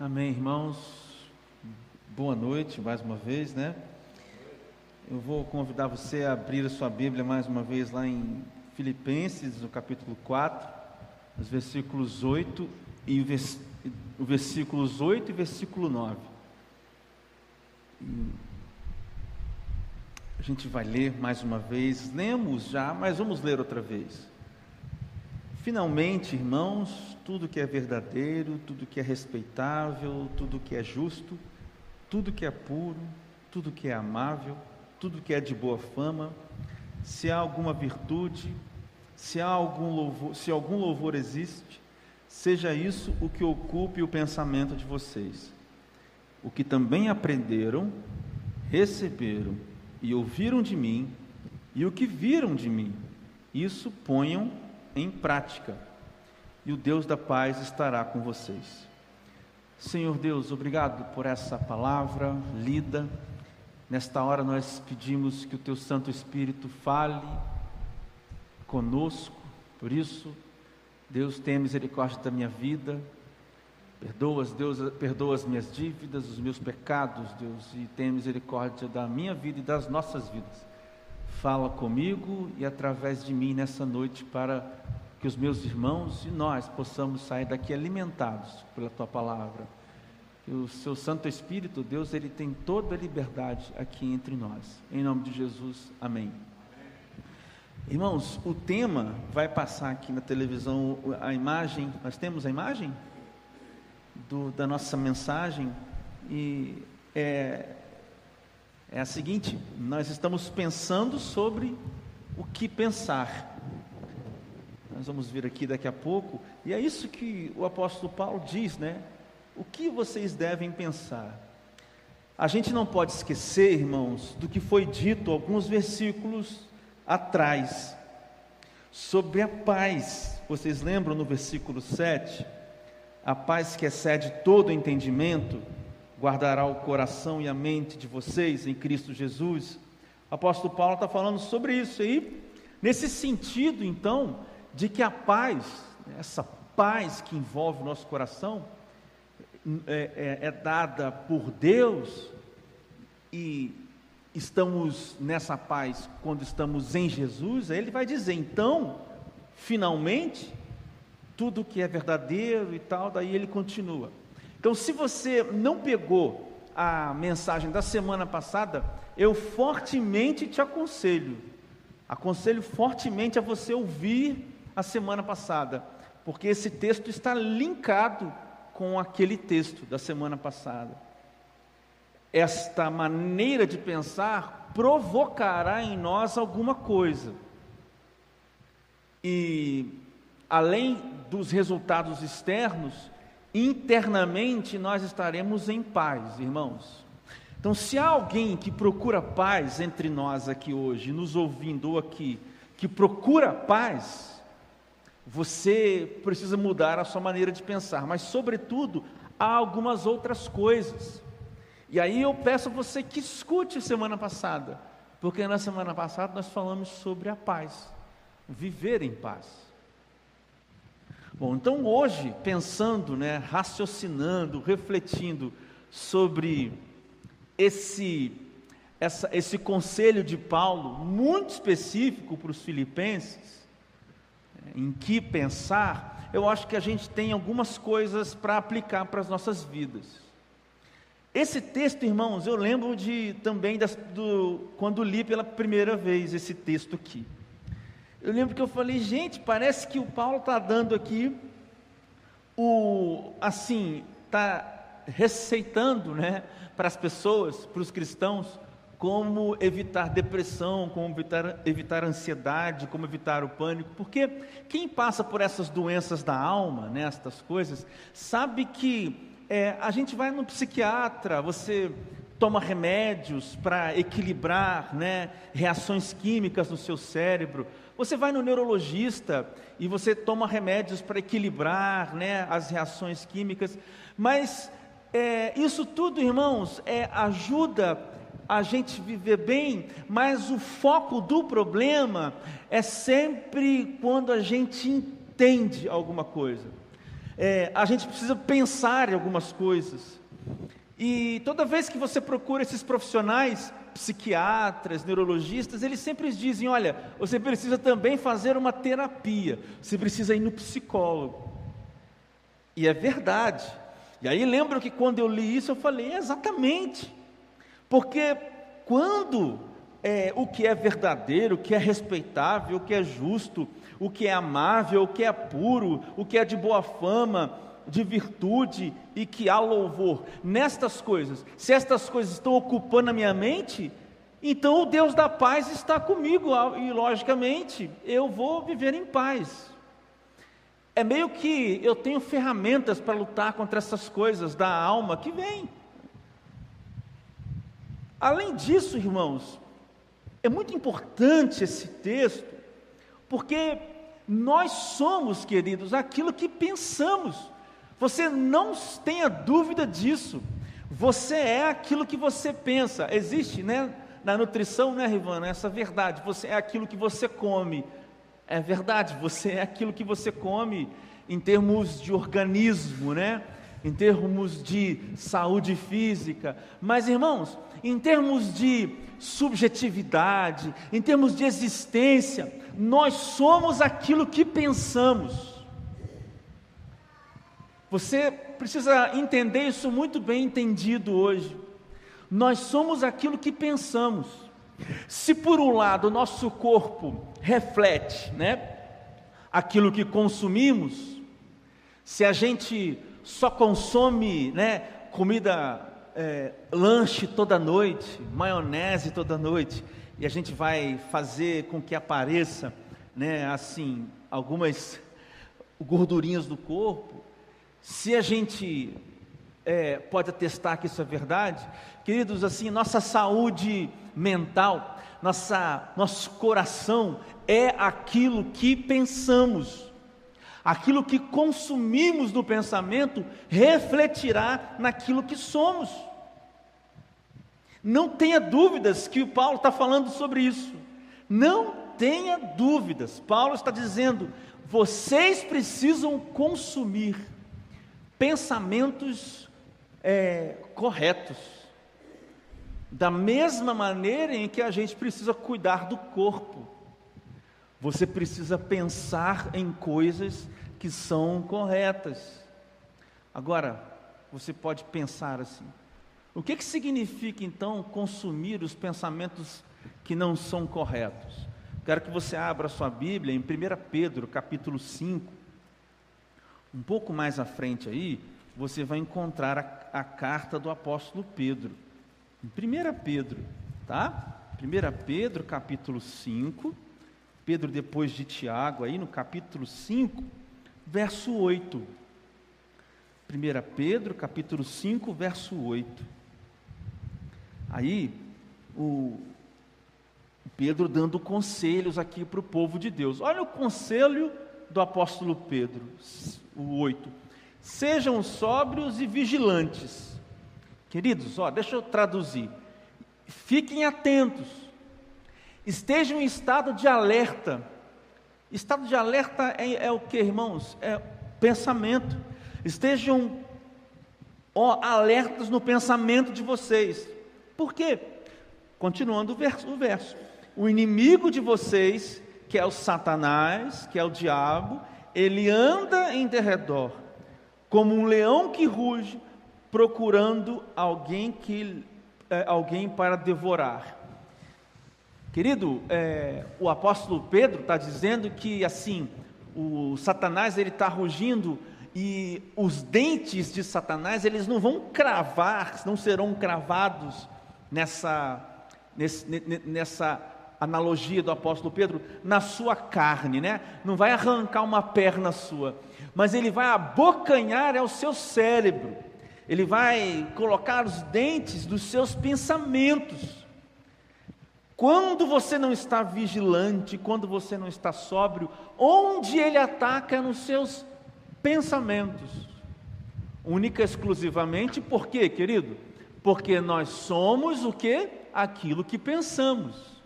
Amém, irmãos. Boa noite mais uma vez, né? Eu vou convidar você a abrir a sua Bíblia mais uma vez lá em Filipenses, no capítulo 4, os versículos 8 e o versículos 8 e versículo 9. A gente vai ler mais uma vez, lemos já, mas vamos ler outra vez. Finalmente, irmãos, tudo que é verdadeiro, tudo que é respeitável, tudo que é justo, tudo que é puro, tudo que é amável, tudo que é de boa fama, se há alguma virtude, se há algum louvor, se algum louvor existe, seja isso o que ocupe o pensamento de vocês. O que também aprenderam, receberam e ouviram de mim, e o que viram de mim, isso ponham em prática, e o Deus da paz estará com vocês. Senhor Deus, obrigado por essa palavra lida. Nesta hora nós pedimos que o Teu Santo Espírito fale conosco, por isso, Deus, tenha misericórdia da minha vida, perdoa, Deus, perdoa as minhas dívidas, os meus pecados, Deus, e tenha misericórdia da minha vida e das nossas vidas. Fala comigo e através de mim nessa noite para que os meus irmãos e nós possamos sair daqui alimentados pela tua palavra. Que o seu Santo Espírito, Deus, ele tem toda a liberdade aqui entre nós. Em nome de Jesus, amém. Irmãos, o tema vai passar aqui na televisão a imagem. Nós temos a imagem do, da nossa mensagem e é, é a seguinte: nós estamos pensando sobre o que pensar. Nós vamos ver aqui daqui a pouco, e é isso que o apóstolo Paulo diz, né? O que vocês devem pensar? A gente não pode esquecer, irmãos, do que foi dito alguns versículos atrás sobre a paz. Vocês lembram no versículo 7? A paz que excede todo entendimento guardará o coração e a mente de vocês em Cristo Jesus. O apóstolo Paulo está falando sobre isso aí. Nesse sentido, então, de que a paz, essa paz que envolve o nosso coração, é, é, é dada por Deus e estamos nessa paz quando estamos em Jesus, aí ele vai dizer, então, finalmente, tudo que é verdadeiro e tal, daí ele continua. Então, se você não pegou a mensagem da semana passada, eu fortemente te aconselho, aconselho fortemente a você ouvir a semana passada, porque esse texto está linkado com aquele texto da semana passada. Esta maneira de pensar provocará em nós alguma coisa. E além dos resultados externos, internamente nós estaremos em paz, irmãos. Então, se há alguém que procura paz entre nós aqui hoje, nos ouvindo aqui, que procura paz, você precisa mudar a sua maneira de pensar, mas, sobretudo, há algumas outras coisas. E aí eu peço a você que escute semana passada, porque na semana passada nós falamos sobre a paz, viver em paz. Bom, então hoje, pensando, né, raciocinando, refletindo sobre esse, essa, esse conselho de Paulo, muito específico para os filipenses, em que pensar, eu acho que a gente tem algumas coisas para aplicar para as nossas vidas. Esse texto, irmãos, eu lembro de também das, do, quando li pela primeira vez esse texto aqui. Eu lembro que eu falei, gente, parece que o Paulo está dando aqui o assim, está receitando, né, para as pessoas, para os cristãos, como evitar depressão, como evitar, evitar ansiedade, como evitar o pânico, porque quem passa por essas doenças da alma, né, estas coisas, sabe que é, a gente vai no psiquiatra, você toma remédios para equilibrar né, reações químicas no seu cérebro, você vai no neurologista e você toma remédios para equilibrar né, as reações químicas, mas é, isso tudo, irmãos, é ajuda a gente viver bem, mas o foco do problema é sempre quando a gente entende alguma coisa. é, a gente precisa pensar em algumas coisas. E toda vez que você procura esses profissionais, psiquiatras, neurologistas, eles sempre dizem: olha, você precisa também fazer uma terapia, você precisa ir no psicólogo. E é verdade. E aí lembro que quando eu li isso, eu falei: exatamente. Porque quando é, o que é verdadeiro, o que é respeitável, o que é justo, o que é amável, o que é puro, o que é de boa fama, de virtude e que há louvor nestas coisas, se estas coisas estão ocupando a minha mente, então o Deus da paz está comigo e, logicamente, eu vou viver em paz. É meio que eu tenho ferramentas para lutar contra essas coisas da alma que vem. Além disso, irmãos, é muito importante esse texto, porque nós somos, queridos, aquilo que pensamos. Você não tenha dúvida disso. Você é aquilo que você pensa. Existe, né, na nutrição, né, Rivana, essa verdade. Você é aquilo que você come. É verdade, você é aquilo que você come em termos de organismo, né? Em termos de saúde física. Mas, irmãos, em termos de subjetividade, em termos de existência, nós somos aquilo que pensamos. Você precisa entender isso muito bem entendido hoje. Nós somos aquilo que pensamos. Se por um lado o nosso corpo reflete, né, aquilo que consumimos, se a gente só consome, né, comida, é, lanche toda noite, maionese toda noite, e a gente vai fazer com que apareça, né, assim, algumas gordurinhas do corpo, se a gente é, pode atestar que isso é verdade, queridos, assim, nossa saúde mental, nossa, nosso coração é aquilo que pensamos, aquilo que consumimos no pensamento refletirá naquilo que somos. Não tenha dúvidas que o Paulo está falando sobre isso. Não tenha dúvidas. Paulo está dizendo: vocês precisam consumir pensamentos é, corretos. Da mesma maneira em que a gente precisa cuidar do corpo, você precisa pensar em coisas que são corretas. Agora, você pode pensar assim: o que, que significa então consumir os pensamentos que não são corretos? Quero que você abra sua Bíblia em 1 Pedro, capítulo 5. Um pouco mais à frente aí, você vai encontrar a, a carta do apóstolo Pedro. Em 1 Pedro, tá? 1 Pedro, capítulo 5. Pedro, depois de Tiago, aí no capítulo 5, verso 8. 1 Pedro, capítulo 5, verso 8. Aí, o Pedro dando conselhos aqui para o povo de Deus. Olha o conselho do apóstolo Pedro, o 8. Sejam sóbrios e vigilantes. Queridos, ó, deixa eu traduzir. Fiquem atentos. Estejam em estado de alerta. Estado de alerta é, é o que, irmãos? É pensamento. Estejam ó, alertas no pensamento de vocês. Por quê? Continuando o verso, o verso. O inimigo de vocês, que é o Satanás, que é o diabo, ele anda em derredor, como um leão que ruge, procurando alguém que é, alguém para devorar. Querido, é, o apóstolo Pedro está dizendo que assim o Satanás ele está rugindo e os dentes de Satanás eles não vão cravar, não serão cravados nessa nesse, nessa analogia do apóstolo Pedro, na sua carne, né? Não vai arrancar uma perna sua, mas ele vai abocanhar ao seu cérebro. Ele vai colocar os dentes dos seus pensamentos. Quando você não está vigilante, quando você não está sóbrio, onde ele ataca é nos seus pensamentos. Única exclusivamente por quê, querido? Porque nós somos o que? Aquilo que pensamos.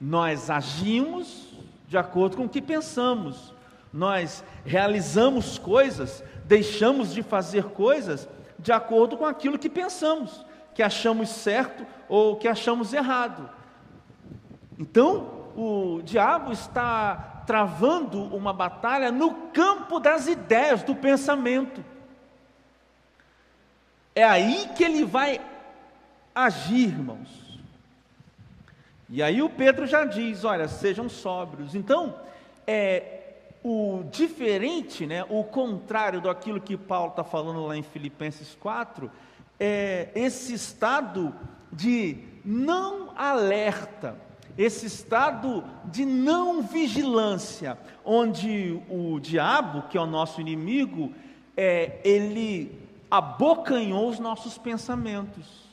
Nós agimos de acordo com o que pensamos. Nós realizamos coisas, deixamos de fazer coisas de acordo com aquilo que pensamos, que achamos certo ou que achamos errado. Então, o diabo está travando uma batalha no campo das ideias, do pensamento. É aí que ele vai agir, irmãos. E aí o Pedro já diz: olha, sejam sóbrios. Então, é o diferente, né, o contrário daquilo que Paulo está falando lá em Filipenses 4, é esse estado de não alerta, esse estado de não vigilância, onde o diabo, que é o nosso inimigo, é, ele abocanhou os nossos pensamentos.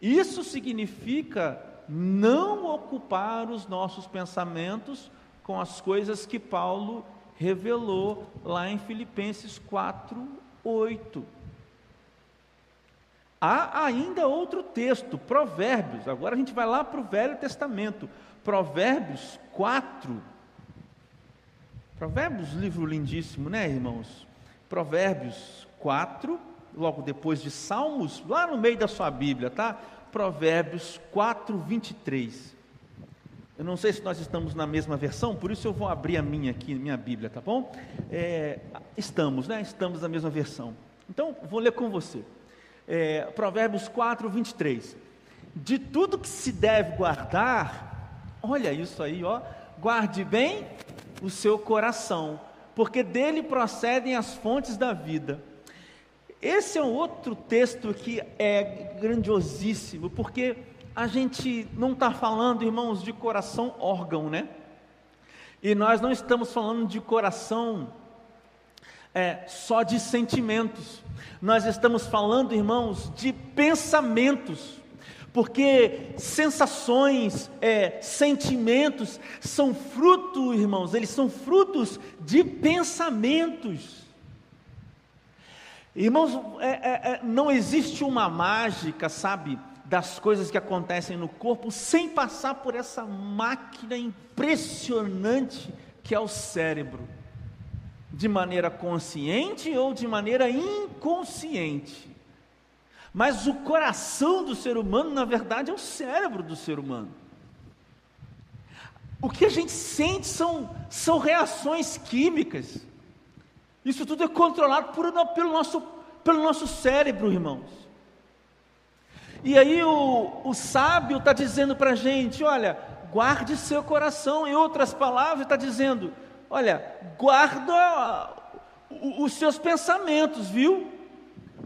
Isso significa não ocupar os nossos pensamentos com as coisas que Paulo revelou lá em Filipenses 4, 8. Há ainda outro texto, Provérbios. Agora a gente vai lá para o Velho Testamento. Provérbios 4. Provérbios, livro lindíssimo, né, irmãos? Provérbios 4, logo depois de Salmos, lá no meio da sua Bíblia, tá? Provérbios 4, 23. Eu não sei se nós estamos na mesma versão, por isso eu vou abrir a minha aqui, minha Bíblia, tá bom? É, estamos, né? Estamos na mesma versão. Então, vou ler com você. É, Provérbios 4, 23. De tudo que se deve guardar, olha isso aí, ó. Guarde bem o seu coração, porque dele procedem as fontes da vida. Esse é um outro texto que é grandiosíssimo, porque a gente não está falando, irmãos, de coração órgão, né? E nós não estamos falando de coração é, só de sentimentos. Nós estamos falando, irmãos, de pensamentos. Porque sensações, é, sentimentos são fruto, irmãos, eles são frutos de pensamentos. Irmãos, é, é, é, não existe uma mágica, sabe, das coisas que acontecem no corpo sem passar por essa máquina impressionante que é o cérebro, de maneira consciente ou de maneira inconsciente. Mas o coração do ser humano, na verdade, é o cérebro do ser humano. O que a gente sente são, são reações químicas. Isso tudo é controlado por, pelo, nosso, pelo nosso cérebro, irmãos. E aí o, o sábio está dizendo para a gente: olha, guarde seu coração. Em outras palavras, está dizendo: olha, guarda os seus pensamentos, viu?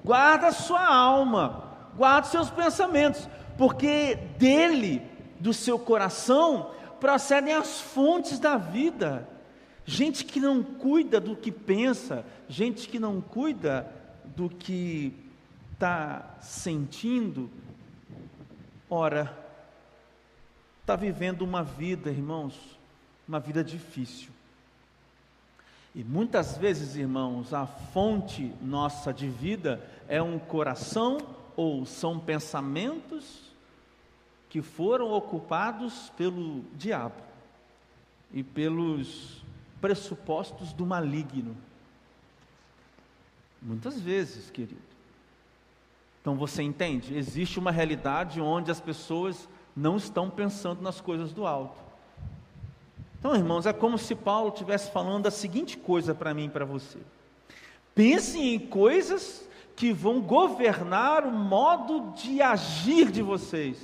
Guarda a sua alma, guarda os seus pensamentos, porque dele, do seu coração, procedem as fontes da vida. Gente que não cuida do que pensa, gente que não cuida do que está sentindo, ora, está vivendo uma vida, irmãos, uma vida difícil. E muitas vezes, irmãos, a fonte nossa de vida é um coração ou são pensamentos que foram ocupados pelo diabo e pelos pressupostos do maligno. Muitas vezes, querido. Então você entende? Existe uma realidade onde as pessoas não estão pensando nas coisas do alto. Então, irmãos, é como se Paulo estivesse falando a seguinte coisa para mim e para você: pensem em coisas que vão governar o modo de agir de vocês.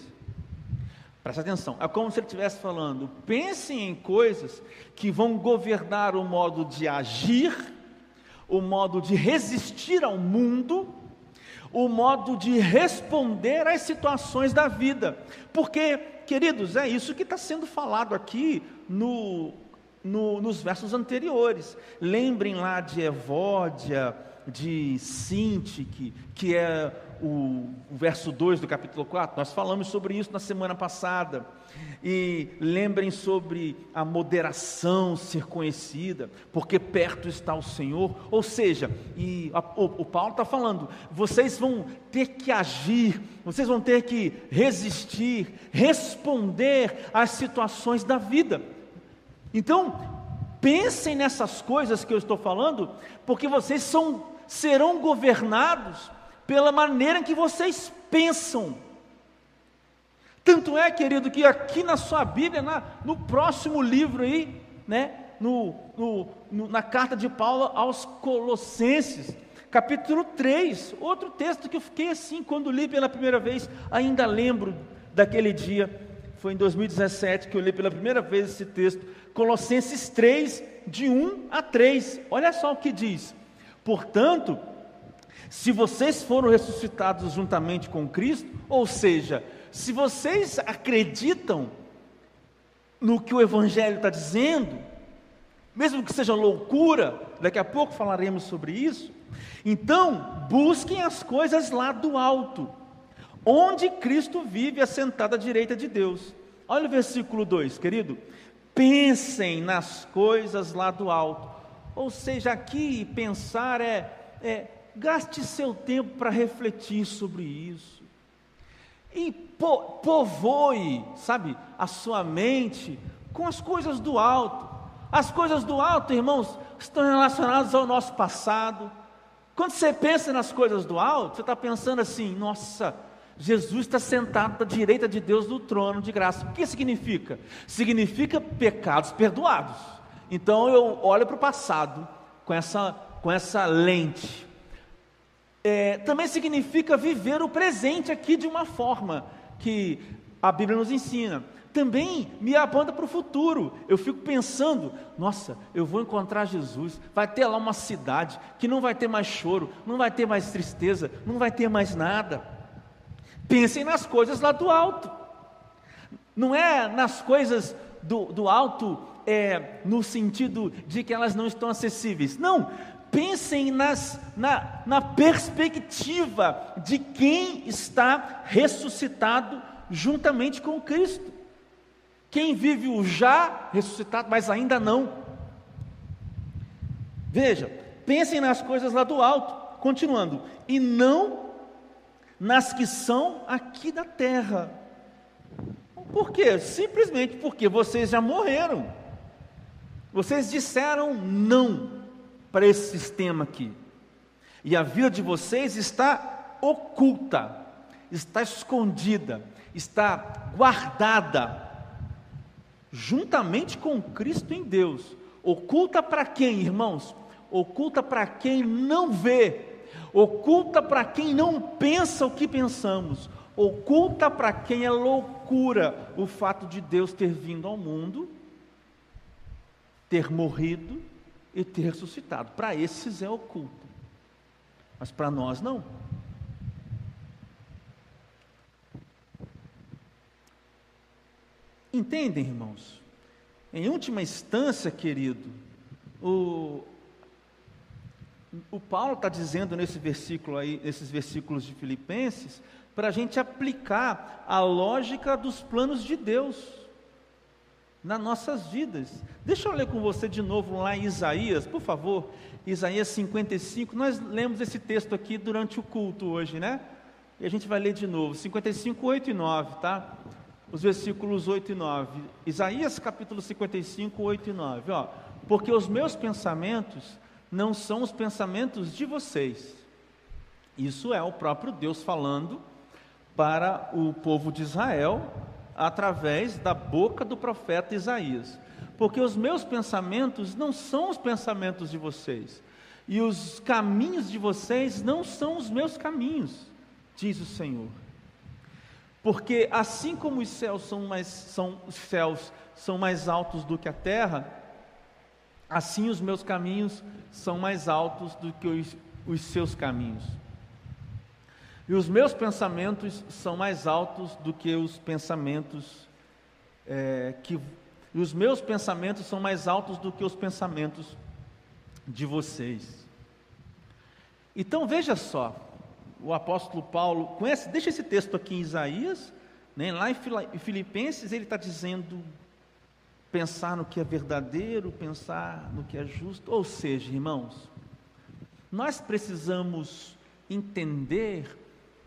Presta atenção, é como se ele estivesse falando: pensem em coisas que vão governar o modo de agir, o modo de resistir ao mundo, o modo de responder às situações da vida. Porque, queridos, é isso que está sendo falado aqui no, no, nos versos anteriores. Lembrem lá de Evódia, de Sintique, que é o, o verso 2 do capítulo 4, nós falamos sobre isso na semana passada. E lembrem sobre a moderação ser conhecida, porque perto está o Senhor. Ou seja, e a, o, o Paulo está falando, vocês vão ter que agir, vocês vão ter que resistir, responder às situações da vida. Então, Pensem nessas coisas que eu estou falando, porque vocês são, serão governados pela maneira que vocês pensam. Tanto é, querido, que aqui na sua Bíblia, na, no próximo livro aí, né, no, no, no, na carta de Paulo aos Colossenses, capítulo 3, outro texto que eu fiquei assim, quando li pela primeira vez, ainda lembro daquele dia, foi em 2017 que eu li pela primeira vez esse texto, Colossenses 3, de 1 a 3, olha só o que diz: portanto, se vocês foram ressuscitados juntamente com Cristo, ou seja, se vocês acreditam no que o Evangelho está dizendo, mesmo que seja loucura, daqui a pouco falaremos sobre isso, então busquem as coisas lá do alto, onde Cristo vive assentado à direita de Deus. Olha o versículo 2, querido. Pensem nas coisas lá do alto. Ou seja, aqui pensar é, é gaste seu tempo para refletir sobre isso. E po, povoe, sabe, a sua mente com as coisas do alto. As coisas do alto, irmãos, estão relacionadas ao nosso passado. Quando você pensa nas coisas do alto, você está pensando assim: nossa, Jesus está sentado à direita de Deus no trono de graça. O que significa? Significa pecados perdoados. Então eu olho para o passado com essa, com essa lente. É, também significa viver o presente aqui de uma forma que a Bíblia nos ensina. Também me aponta para o futuro. Eu fico pensando, nossa, eu vou encontrar Jesus. Vai ter lá uma cidade que não vai ter mais choro, não vai ter mais tristeza, não vai ter mais nada. Pensem nas coisas lá do alto. Não é nas coisas do, do alto é, no sentido de que elas não estão acessíveis. Não, pensem nas, na, na perspectiva de quem está ressuscitado juntamente com Cristo. Quem vive o já ressuscitado, mas ainda não. Veja, pensem nas coisas lá do alto, continuando, e não nas que são aqui da terra. Por quê? Simplesmente porque vocês já morreram. Vocês disseram não para esse sistema aqui. E a vida de vocês está oculta, está escondida, está guardada juntamente com Cristo em Deus. Oculta para quem, irmãos? Oculta para quem não vê, oculta para quem não pensa o que pensamos, oculta para quem é loucura o fato de Deus ter vindo ao mundo, ter morrido e ter ressuscitado. Para esses é oculto, mas para nós não. Entendem, irmãos? Em última instância, querido, o, o Paulo está dizendo nesse versículo aí, nesses versículos de Filipenses, para a gente aplicar a lógica dos planos de Deus nas nossas vidas. Deixa eu ler com você de novo lá em Isaías, por favor, Isaías 55. Nós lemos esse texto aqui durante o culto hoje, né? E a gente vai ler de novo, 55, 8 e 9, tá? os versículos 8 e 9. Isaías capítulo 55, 8 e 9. Ó, Porque os meus pensamentos não são os pensamentos de vocês. Isso é o próprio Deus falando para o povo de Israel através da boca do profeta Isaías. Porque os meus pensamentos não são os pensamentos de vocês, e os caminhos de vocês não são os meus caminhos, diz o Senhor. Porque assim como os céus são mais, são, os céus são mais altos do que a terra, assim os meus caminhos são mais altos do que os, os seus caminhos. E os meus pensamentos são mais altos do que os pensamentos é, que e os meus pensamentos são mais altos do que os pensamentos de vocês. Então veja só, o apóstolo Paulo, conhece, deixa esse texto aqui em Isaías, né, lá em Filipenses ele está dizendo pensar no que é verdadeiro, pensar no que é justo, ou seja, irmãos, nós precisamos entender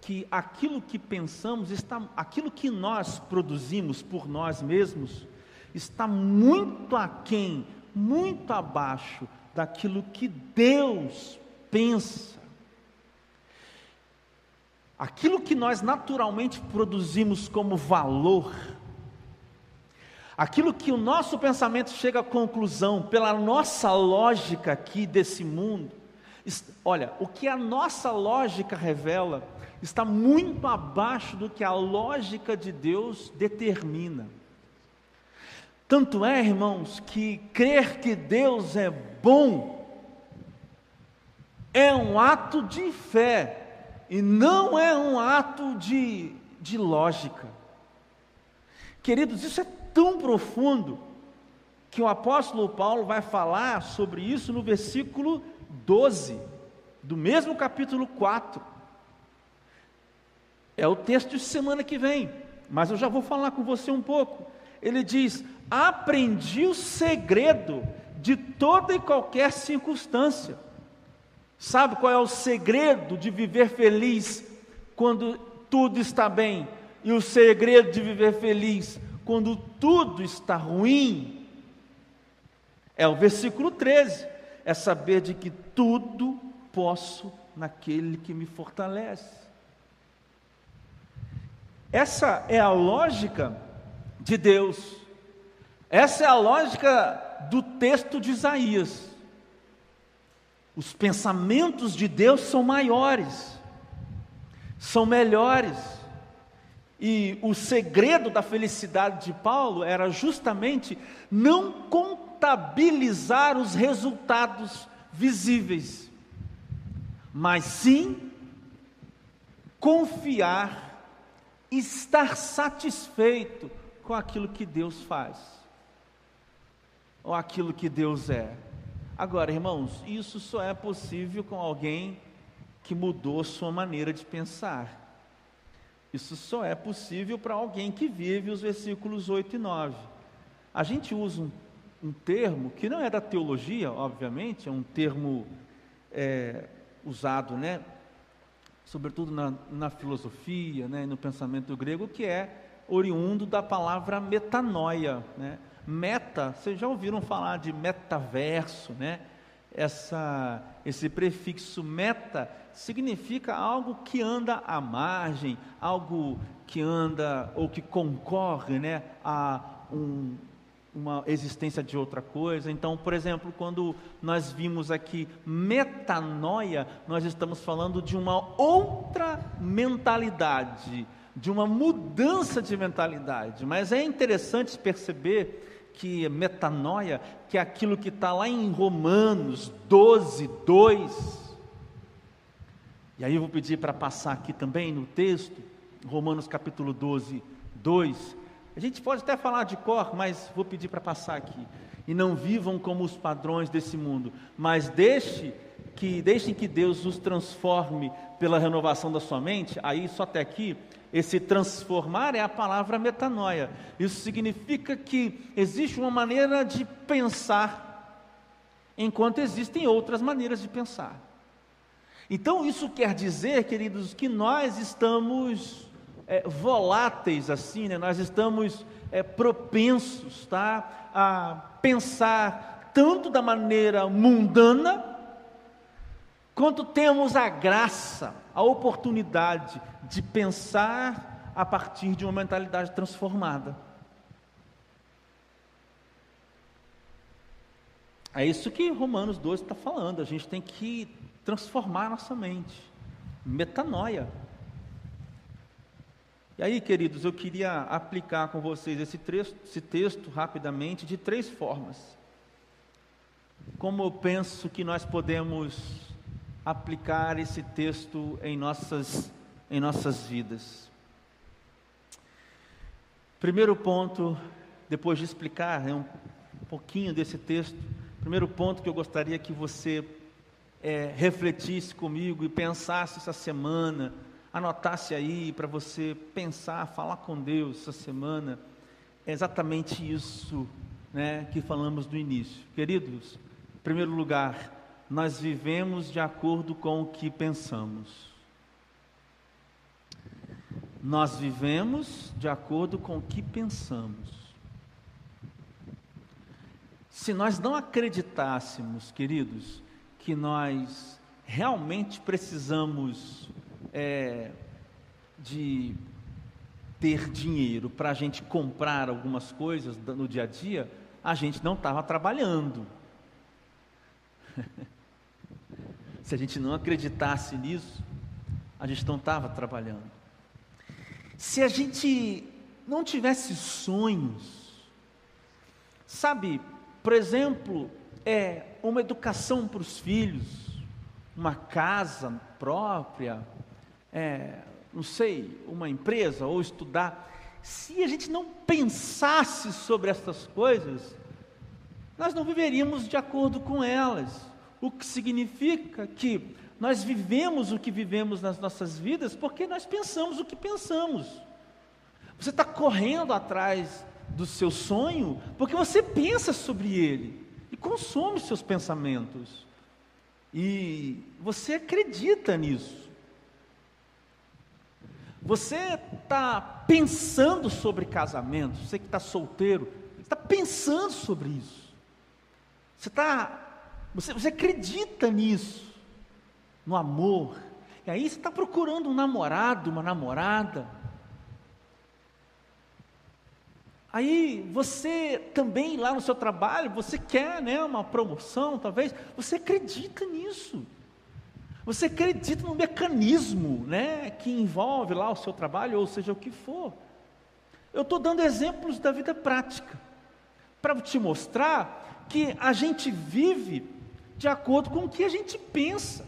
que aquilo que pensamos está, aquilo que nós produzimos por nós mesmos está muito aquém muito abaixo daquilo que Deus pensa. Aquilo que nós naturalmente produzimos como valor, aquilo que o nosso pensamento chega à conclusão pela nossa lógica aqui desse mundo, olha, o que a nossa lógica revela está muito abaixo do que a lógica de Deus determina. Tanto é, irmãos, que crer que Deus é bom é um ato de fé e não é um ato de, de lógica. Queridos, isso é tão profundo que o apóstolo Paulo vai falar sobre isso no versículo 12, do mesmo capítulo 4. É o texto de semana que vem, mas eu já vou falar com você um pouco. Ele diz: Aprendi o segredo de toda e qualquer circunstância. Sabe qual é o segredo de viver feliz quando tudo está bem? E o segredo de viver feliz quando tudo está ruim? É o versículo 13: é saber de que tudo posso naquele que me fortalece. Essa é a lógica de Deus. Essa é a lógica do texto de Isaías. Os pensamentos de Deus são maiores, são melhores. E o segredo da felicidade de Paulo era justamente não contabilizar os resultados visíveis, mas sim confiar estar satisfeito com aquilo que Deus faz, ou aquilo que Deus é. Agora, irmãos, isso só é possível com alguém que mudou sua maneira de pensar. Isso só é possível para alguém que vive os versículos 8 e 9. A gente usa um, um termo que não é da teologia, obviamente, é um termo é, usado né, sobretudo na, na filosofia, né, no pensamento grego, que é oriundo da palavra metanoia. Né? Meta, vocês já ouviram falar de metaverso, né? Essa, esse prefixo meta significa algo que anda à margem, algo que anda ou que concorre né, a um, uma existência de outra coisa. Então, por exemplo, quando nós vimos aqui metanoia, nós estamos falando de uma outra mentalidade, de uma mudança de mentalidade. Mas é interessante perceber que metanoia, que é aquilo que está lá em Romanos 12, 2. E aí eu vou pedir para passar aqui também no texto, Romanos capítulo 12, 2 a gente pode até falar de cor, mas vou pedir para passar aqui. E não vivam como os padrões desse mundo, mas deixe que deixem que Deus os transforme pela renovação da sua mente. Aí só até aqui, esse transformar é a palavra metanoia. Isso significa que existe uma maneira de pensar, enquanto existem outras maneiras de pensar. Então isso quer dizer, queridos, que nós estamos é, voláteis assim, né? nós estamos é, propensos tá? a pensar tanto da maneira mundana, quanto temos a graça, a oportunidade de pensar a partir de uma mentalidade transformada. É isso que Romanos 12 está falando, a gente tem que transformar nossa mente. Metanoia. E aí, queridos, eu queria aplicar com vocês esse, trecho, esse texto rapidamente de três formas. Como eu penso que nós podemos aplicar esse texto em nossas, em nossas vidas. Primeiro ponto, depois de explicar né, um pouquinho desse texto, primeiro ponto que eu gostaria que você é, refletisse comigo e pensasse essa semana, anotasse aí para você pensar, falar com Deus essa semana, é exatamente isso né, que falamos no início. Queridos, em primeiro lugar, nós vivemos de acordo com o que pensamos. Nós vivemos de acordo com o que pensamos. se nós não acreditássemos, queridos, que nós realmente precisamos é, de ter dinheiro para a gente comprar algumas coisas no dia a dia, a gente não estava trabalhando. Se a gente não acreditasse nisso, a gente não estava trabalhando. Se a gente não tivesse sonhos, sabe, por exemplo, é uma educação para os filhos, uma casa própria, é, não sei, uma empresa ou estudar. Se a gente não pensasse sobre essas coisas, nós não viveríamos de acordo com elas. O que significa que nós vivemos o que vivemos nas nossas vidas porque nós pensamos o que pensamos. Você está correndo atrás do seu sonho porque você pensa sobre ele e consome seus pensamentos. E você acredita nisso. Você está pensando sobre casamento, você que está solteiro, está pensando sobre isso. Você está, você, você acredita nisso, no amor. E aí você está procurando um namorado, uma namorada. Aí você também lá no seu trabalho, você quer né, uma promoção, talvez, você acredita nisso. Você acredita no mecanismo né, que envolve lá o seu trabalho, ou seja, o que for. Eu estou dando exemplos da vida prática, para te mostrar que a gente vive de acordo com o que a gente pensa.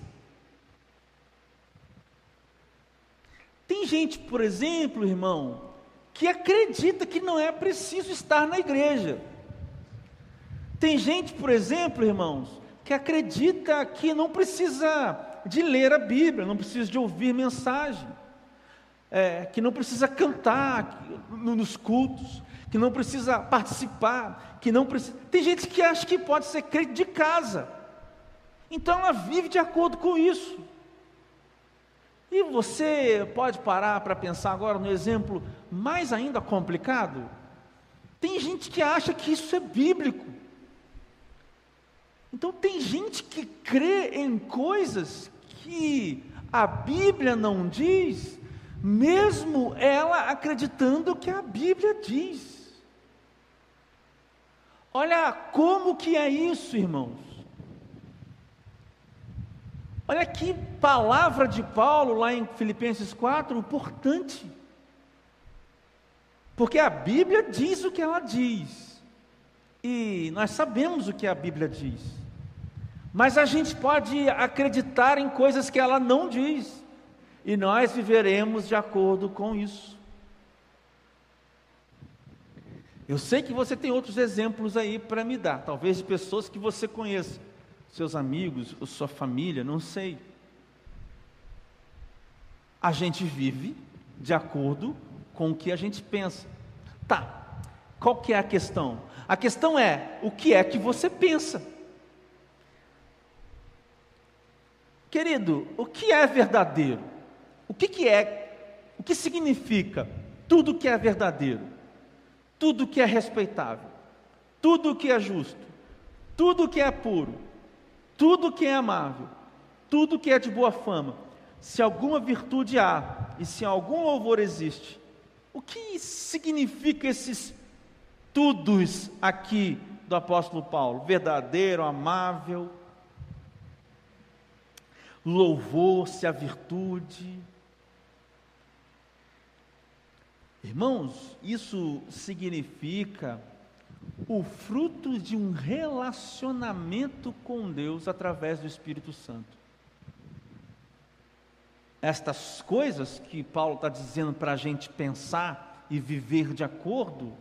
Tem gente, por exemplo, irmão, que acredita que não é preciso estar na igreja. Tem gente, por exemplo, irmãos, que acredita que não precisa de ler a Bíblia, não precisa de ouvir mensagem, é, que não precisa cantar nos cultos, que não precisa participar, que não precisa. Tem gente que acha que pode ser crente de casa, então ela vive de acordo com isso. E você pode parar para pensar agora no exemplo mais ainda complicado? Tem gente que acha que isso é bíblico. Então tem gente que crê em coisas que a Bíblia não diz, mesmo ela acreditando que a Bíblia diz. Olha como que é isso, irmãos. Olha que palavra de Paulo lá em Filipenses 4, importante. Porque a Bíblia diz o que ela diz. E nós sabemos o que a Bíblia diz. Mas a gente pode acreditar em coisas que ela não diz, e nós viveremos de acordo com isso. Eu sei que você tem outros exemplos aí para me dar, talvez de pessoas que você conheça, seus amigos, ou sua família, não sei. A gente vive de acordo com o que a gente pensa. Tá, qual que é a questão? A questão é, o que é que você pensa? Querido, o que é verdadeiro? O que, que é? O que significa tudo que é verdadeiro? Tudo que é respeitável? Tudo que é justo? Tudo que é puro? Tudo que é amável? Tudo que é de boa fama? Se alguma virtude há e se algum louvor existe, o que significa esses tudos aqui do apóstolo Paulo? Verdadeiro, amável, louvor-se a virtude. Irmãos, isso significa o fruto de um relacionamento com Deus através do Espírito Santo. Estas coisas que Paulo está dizendo para a gente pensar e viver de acordo,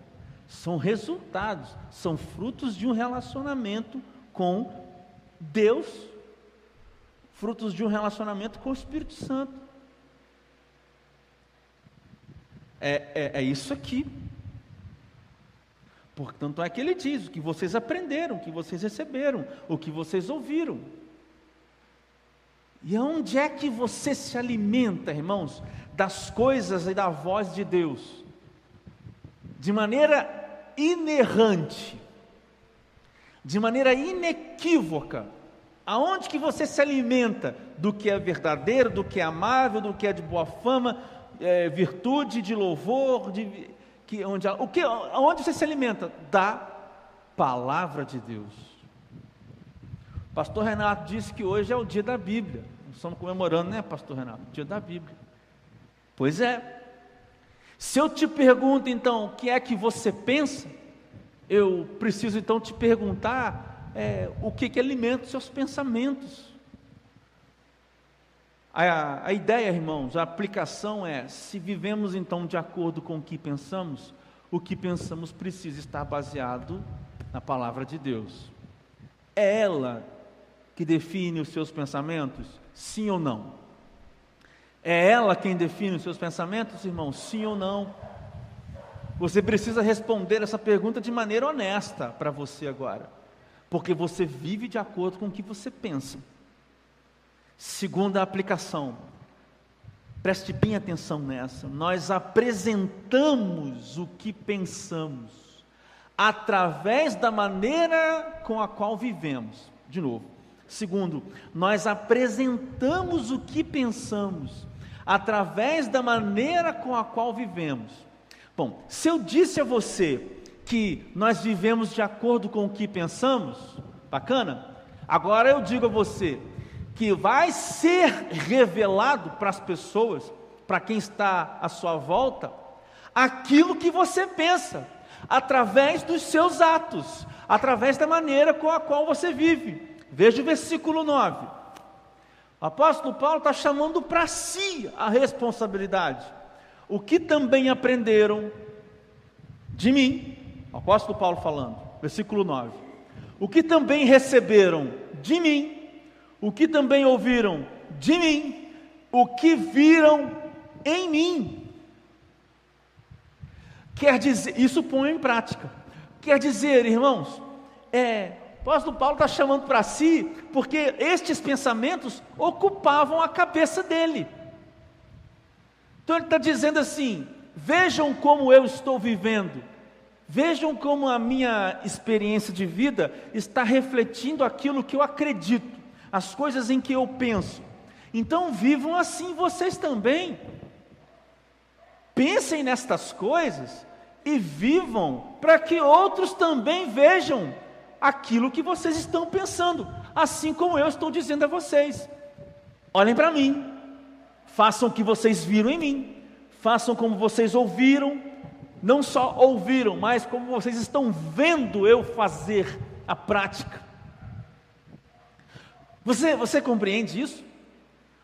são resultados, são frutos de um relacionamento com Deus frutos de um relacionamento com o Espírito Santo. É, é, é isso aqui. Portanto, é que ele diz: o que vocês aprenderam, o que vocês receberam, o que vocês ouviram. E aonde é que você se alimenta, irmãos, das coisas e da voz de Deus? De maneira inerrante. de maneira inequívoca, aonde que você se alimenta do que é verdadeiro, do que é amável, do que é de boa fama, é, virtude, de louvor, de, que, onde, o que, aonde você se alimenta? Da palavra de Deus. O pastor Renato disse que hoje é o dia da Bíblia. Estamos comemorando, né, pastor Renato? O dia da Bíblia. Pois é. Se eu te pergunto então o que é que você pensa, eu preciso então te perguntar é, o que, que alimenta os seus pensamentos. A, a ideia, irmãos, a aplicação é: se vivemos então de acordo com o que pensamos, o que pensamos precisa estar baseado na palavra de Deus. É ela que define os seus pensamentos? Sim ou não? É ela quem define os seus pensamentos, irmão? Sim ou não? Você precisa responder essa pergunta de maneira honesta para você agora, porque você vive de acordo com o que você pensa. Segunda aplicação, preste bem atenção nessa, nós apresentamos o que pensamos através da maneira com a qual vivemos. De novo. Segundo, nós apresentamos o que pensamos através da maneira com a qual vivemos. Bom, se eu disse a você que nós vivemos de acordo com o que pensamos, bacana? Agora eu digo a você que vai ser revelado para as pessoas, para quem está à sua volta, aquilo que você pensa, através dos seus atos, através da maneira com a qual você vive. Veja o versículo 9. O apóstolo Paulo está chamando para si a responsabilidade. O que também aprenderam de mim, o apóstolo Paulo falando, versículo 9. O que também receberam de mim, o que também ouviram de mim, o que viram em mim. Quer dizer, isso põe em prática. Quer dizer, irmãos, é, o apóstolo Paulo está chamando para si, porque estes pensamentos ocupavam a cabeça dele. Então ele está dizendo assim: vejam como eu estou vivendo, vejam como a minha experiência de vida está refletindo aquilo que eu acredito, as coisas em que eu penso. Então vivam assim vocês também. Pensem nestas coisas e vivam para que outros também vejam aquilo que vocês estão pensando, assim como eu estou dizendo a vocês. Olhem para mim, façam o que vocês viram em mim, façam como vocês ouviram, não só ouviram, mas como vocês estão vendo eu fazer a prática. Você, você compreende isso?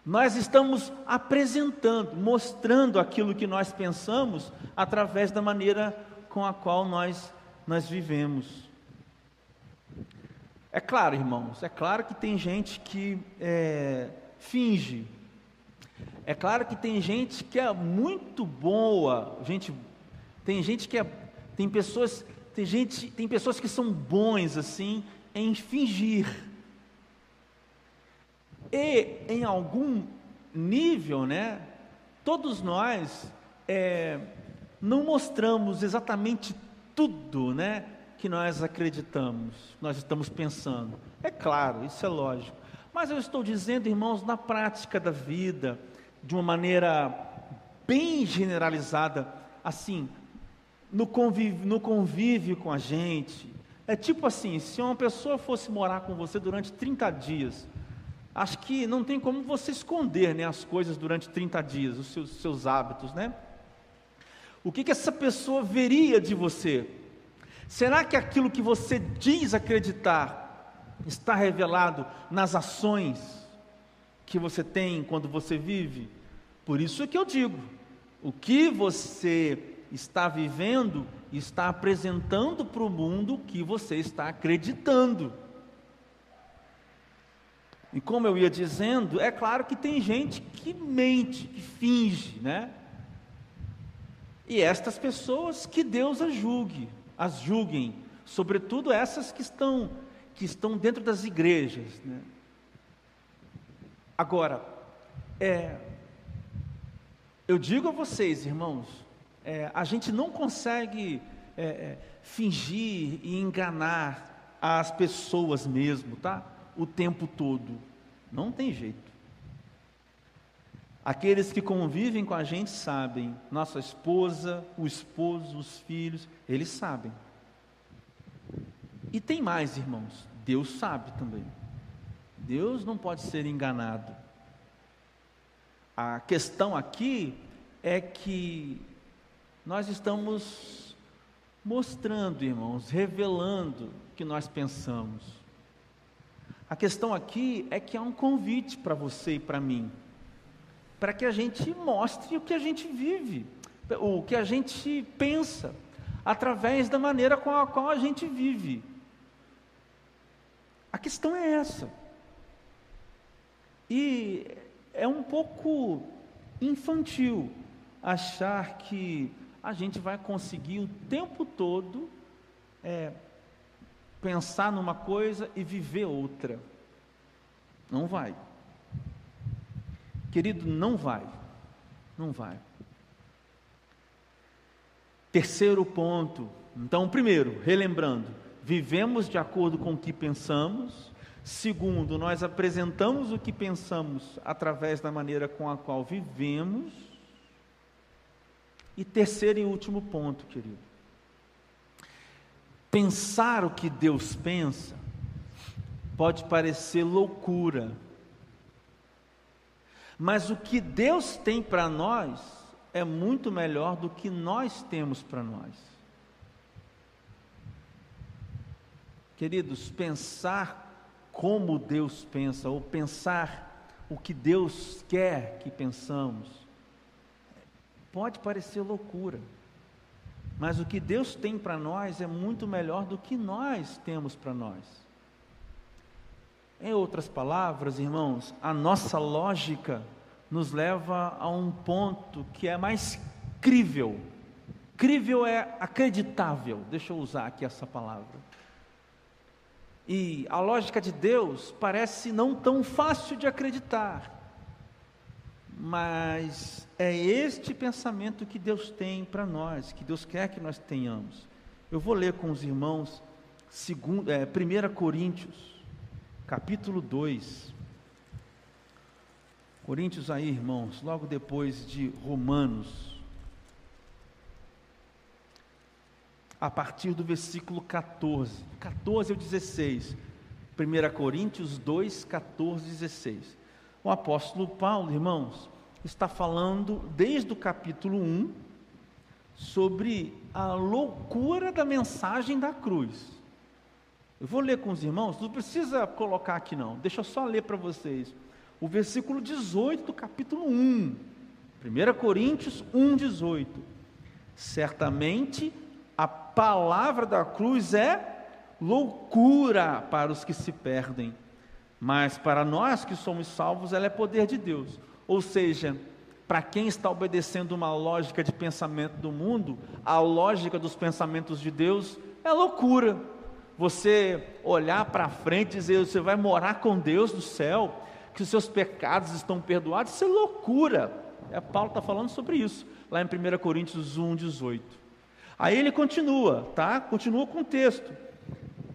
Nós estamos apresentando, mostrando aquilo que nós pensamos através da maneira com a qual nós, nós vivemos. É claro, irmãos, é claro que tem gente que é, finge. É claro que tem gente que é muito boa, gente, tem gente que é, tem pessoas, tem gente, tem pessoas que são bons assim em fingir. E em algum nível, né, todos nós é, não mostramos exatamente tudo, né, que nós acreditamos, nós estamos pensando. É claro, isso é lógico. Mas eu estou dizendo, irmãos, na prática da vida, de uma maneira bem generalizada, assim, no convívio, no convívio com a gente. É tipo assim: se uma pessoa fosse morar com você durante 30 dias, acho que não tem como você esconder né, as coisas durante 30 dias, os seus, seus hábitos, né? O que, que essa pessoa veria de você? Será que aquilo que você diz acreditar está revelado nas ações que você tem quando você vive? Por isso é que eu digo: o que você está vivendo está apresentando para o mundo que você está acreditando. E como eu ia dizendo, é claro que tem gente que mente, que finge, né? E estas pessoas que Deus as julgue as julguem, sobretudo essas que estão, que estão dentro das igrejas. Né? Agora, é, eu digo a vocês, irmãos, é, a gente não consegue é, é fingir e enganar às pessoas mesmo, tá? O tempo todo. Não tem jeito. Aqueles que convivem com a gente sabem, nossa esposa, o esposo, os filhos, eles sabem. E tem mais, irmãos, Deus sabe também. Deus não pode ser enganado. A questão aqui é que nós estamos mostrando, irmãos, revelando o que nós pensamos. A questão aqui é que há um convite para você e para mim, para que a gente mostre o que a gente vive, o que a gente pensa, através da maneira com a qual a gente vive. A questão é essa. E é um pouco infantil achar que a gente vai conseguir o tempo todo é, pensar numa coisa e viver outra. Não vai. Querido, não vai. Não vai. Terceiro ponto. Então, primeiro, relembrando, vivemos de acordo com o que pensamos. Segundo, nós apresentamos o que pensamos através da maneira com a qual vivemos. E terceiro e último ponto, querido. Pensar o que Deus pensa pode parecer loucura, mas o que Deus tem para nós é muito melhor do que nós temos para nós. Queridos, pensar como Deus pensa, ou pensar o que Deus quer que pensamos, pode parecer loucura, mas o que Deus tem para nós é muito melhor do que nós temos para nós. Em outras palavras, irmãos, a nossa lógica nos leva a um ponto que é mais crível. Crível é acreditável, deixa eu usar aqui essa palavra. E a lógica de Deus parece não tão fácil de acreditar, mas é este pensamento que Deus tem para nós, que Deus quer que nós tenhamos. Eu vou ler com os irmãos segundo, é, 1 Coríntios, capítulo 2. Coríntios aí, irmãos, logo depois de Romanos. a partir do versículo 14, 14 ao 16. 1 Coríntios 2, 14 e 16. O apóstolo Paulo, irmãos, está falando desde o capítulo 1 sobre a loucura da mensagem da cruz. Eu vou ler com os irmãos, não precisa colocar aqui não, deixa eu só ler para vocês. O versículo 18 do capítulo 1. 1 Coríntios 1, 18. Certamente a palavra da cruz é loucura para os que se perdem, mas para nós que somos salvos, ela é poder de Deus. Ou seja, para quem está obedecendo uma lógica de pensamento do mundo, a lógica dos pensamentos de Deus é loucura. Você olhar para frente e dizer, você vai morar com Deus no céu, que os seus pecados estão perdoados, isso é loucura. É, Paulo está falando sobre isso, lá em 1 Coríntios 1, 18. Aí ele continua, tá? Continua com o texto.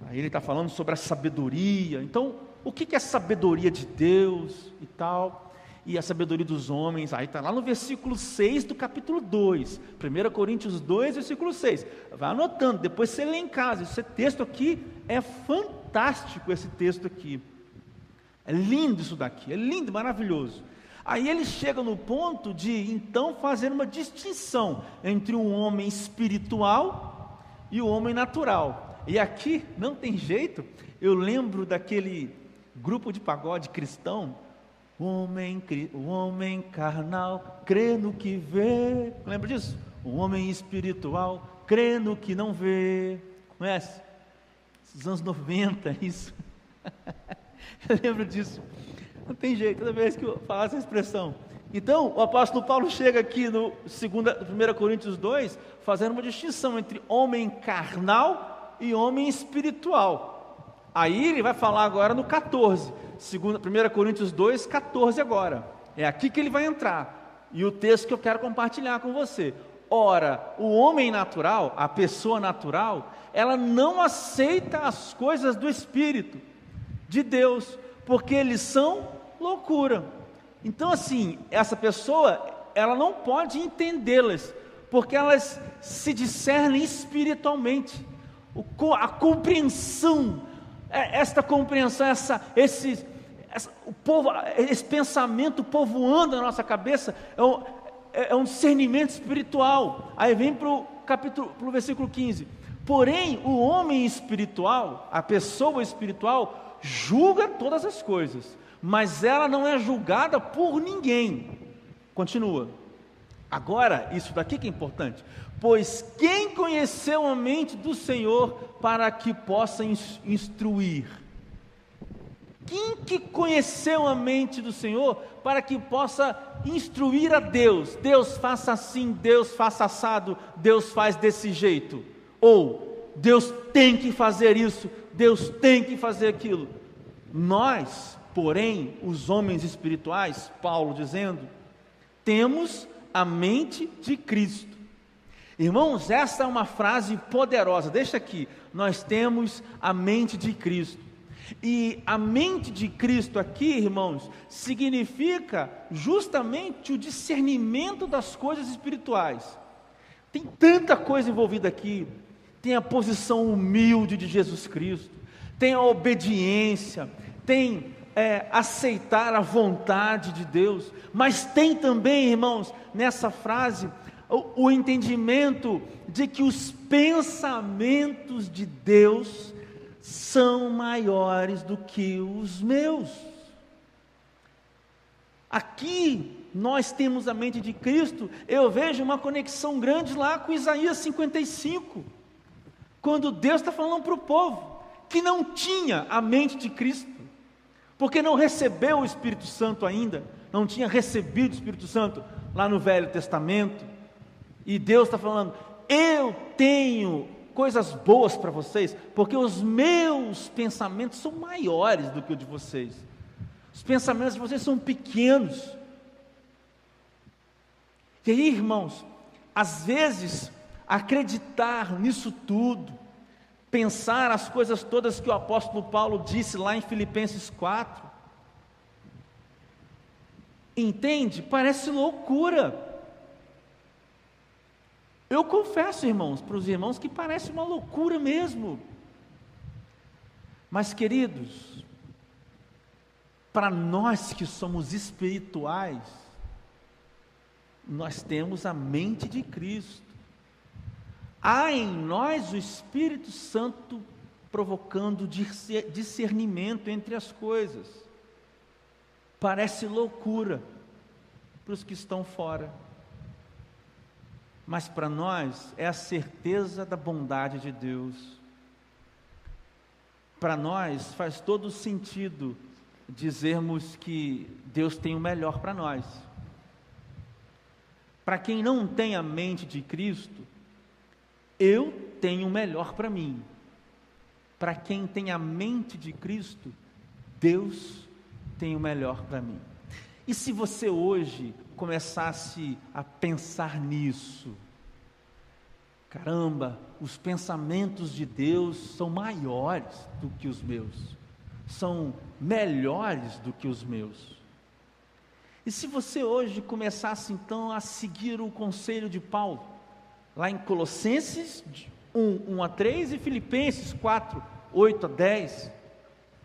Aí ele está falando sobre a sabedoria. Então, o que é sabedoria de Deus e tal? E a sabedoria dos homens. Aí está lá no versículo 6 do capítulo 2. 1 Coríntios 2, versículo 6. Vai anotando, depois você lê em casa. Esse texto aqui é fantástico, esse texto aqui. É lindo isso daqui, é lindo, maravilhoso. Aí ele chega no ponto de então fazer uma distinção entre um homem espiritual e o homem natural. E aqui não tem jeito, eu lembro daquele grupo de pagode cristão, o homem, o homem carnal crê no que vê. Lembra disso? O homem espiritual crê no que não vê. Conhece? Esses anos 90, isso. eu lembro disso. Não tem jeito, toda vez que eu falo essa expressão. Então, o apóstolo Paulo chega aqui no 1 Coríntios 2, fazendo uma distinção entre homem carnal e homem espiritual. Aí ele vai falar agora no 14, 1 Coríntios 2, 14 agora. É aqui que ele vai entrar. E o texto que eu quero compartilhar com você. Ora, o homem natural, a pessoa natural, ela não aceita as coisas do Espírito de Deus, porque eles são loucura. Então, assim, essa pessoa, ela não pode entendê-las, porque elas se discernem espiritualmente. a compreensão, esta compreensão, essa, esse, essa, o povo, esse pensamento povoando a nossa cabeça, é um, é, é um discernimento espiritual. Aí vem para o capítulo, para o versículo 15. Porém, o homem espiritual, a pessoa espiritual, julga todas as coisas, mas ela não é julgada por ninguém. Continua. Agora, isso daqui que é importante. Pois quem conheceu a mente do Senhor para que possa instruir? Quem que conheceu a mente do Senhor para que possa instruir a Deus? Deus faça assim, Deus faça assado, Deus faz desse jeito. Ou Deus tem que fazer isso, Deus tem que fazer aquilo. Nós, porém, os homens espirituais, Paulo dizendo, temos a mente de Cristo. Irmãos, essa é uma frase poderosa. Deixa aqui. Nós temos a mente de Cristo. E a mente de Cristo aqui, irmãos, significa justamente o discernimento das coisas espirituais. Tem tanta coisa envolvida aqui. Tem a posição humilde de Jesus Cristo, tem a obediência, tem é, aceitar a vontade de Deus, mas tem também, irmãos, nessa frase, o, o entendimento de que os pensamentos de Deus são maiores do que os meus. Aqui nós temos a mente de Cristo, eu vejo uma conexão grande lá com Isaías 55, quando Deus está falando para o povo que não tinha a mente de Cristo, porque não recebeu o Espírito Santo ainda, não tinha recebido o Espírito Santo lá no Velho Testamento, e Deus está falando: eu tenho coisas boas para vocês, porque os meus pensamentos são maiores do que o de vocês. Os pensamentos de vocês são pequenos. E aí, irmãos, às vezes, acreditar nisso tudo, pensar as coisas todas que o apóstolo Paulo disse lá em Filipenses 4, entende? Parece loucura. Eu confesso, irmãos, para os irmãos que parece uma loucura mesmo. Mas, queridos, para nós que somos espirituais, nós temos a mente de Cristo. Há em nós o Espírito Santo provocando discernimento entre as coisas. Parece loucura para os que estão fora mas para nós é a certeza da bondade de Deus. Para nós faz todo sentido dizermos que Deus tem o melhor para nós. Para quem não tem a mente de Cristo, eu tenho o melhor para mim. Para quem tem a mente de Cristo, Deus tem o melhor para mim. E se você hoje começasse a pensar nisso. Caramba, os pensamentos de Deus são maiores do que os meus, são melhores do que os meus. E se você hoje começasse então a seguir o conselho de Paulo, lá em Colossenses 1, 1 a 3 e Filipenses 4, 8 a 10,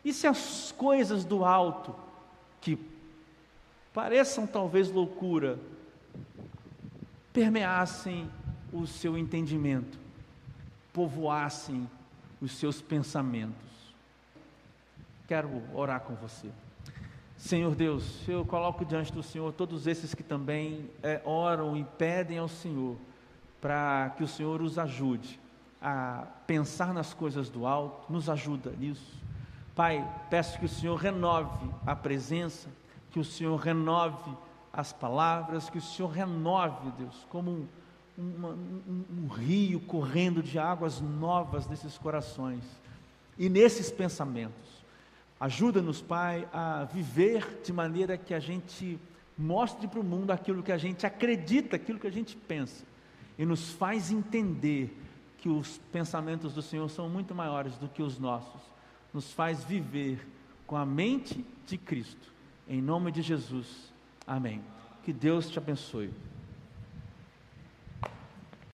e se as coisas do alto, que pareçam talvez loucura, permeassem o seu entendimento, povoassem os seus pensamentos. Quero orar com você. Senhor Deus, eu coloco diante do Senhor todos esses que também é, oram e pedem ao Senhor para que o Senhor os ajude a pensar nas coisas do alto, nos ajuda nisso. Pai, peço que o Senhor renove a presença, que o Senhor renove as palavras, que o Senhor renove, Deus, como um, uma, um, um rio correndo de águas novas nesses corações e nesses pensamentos. Ajuda-nos, Pai, a viver de maneira que a gente mostre para o mundo aquilo que a gente acredita, aquilo que a gente pensa. e nos faz entender que os pensamentos do Senhor são muito maiores do que os nossos, nos faz viver com a mente de Cristo. Em nome de Jesus. Amém. Que Deus te abençoe.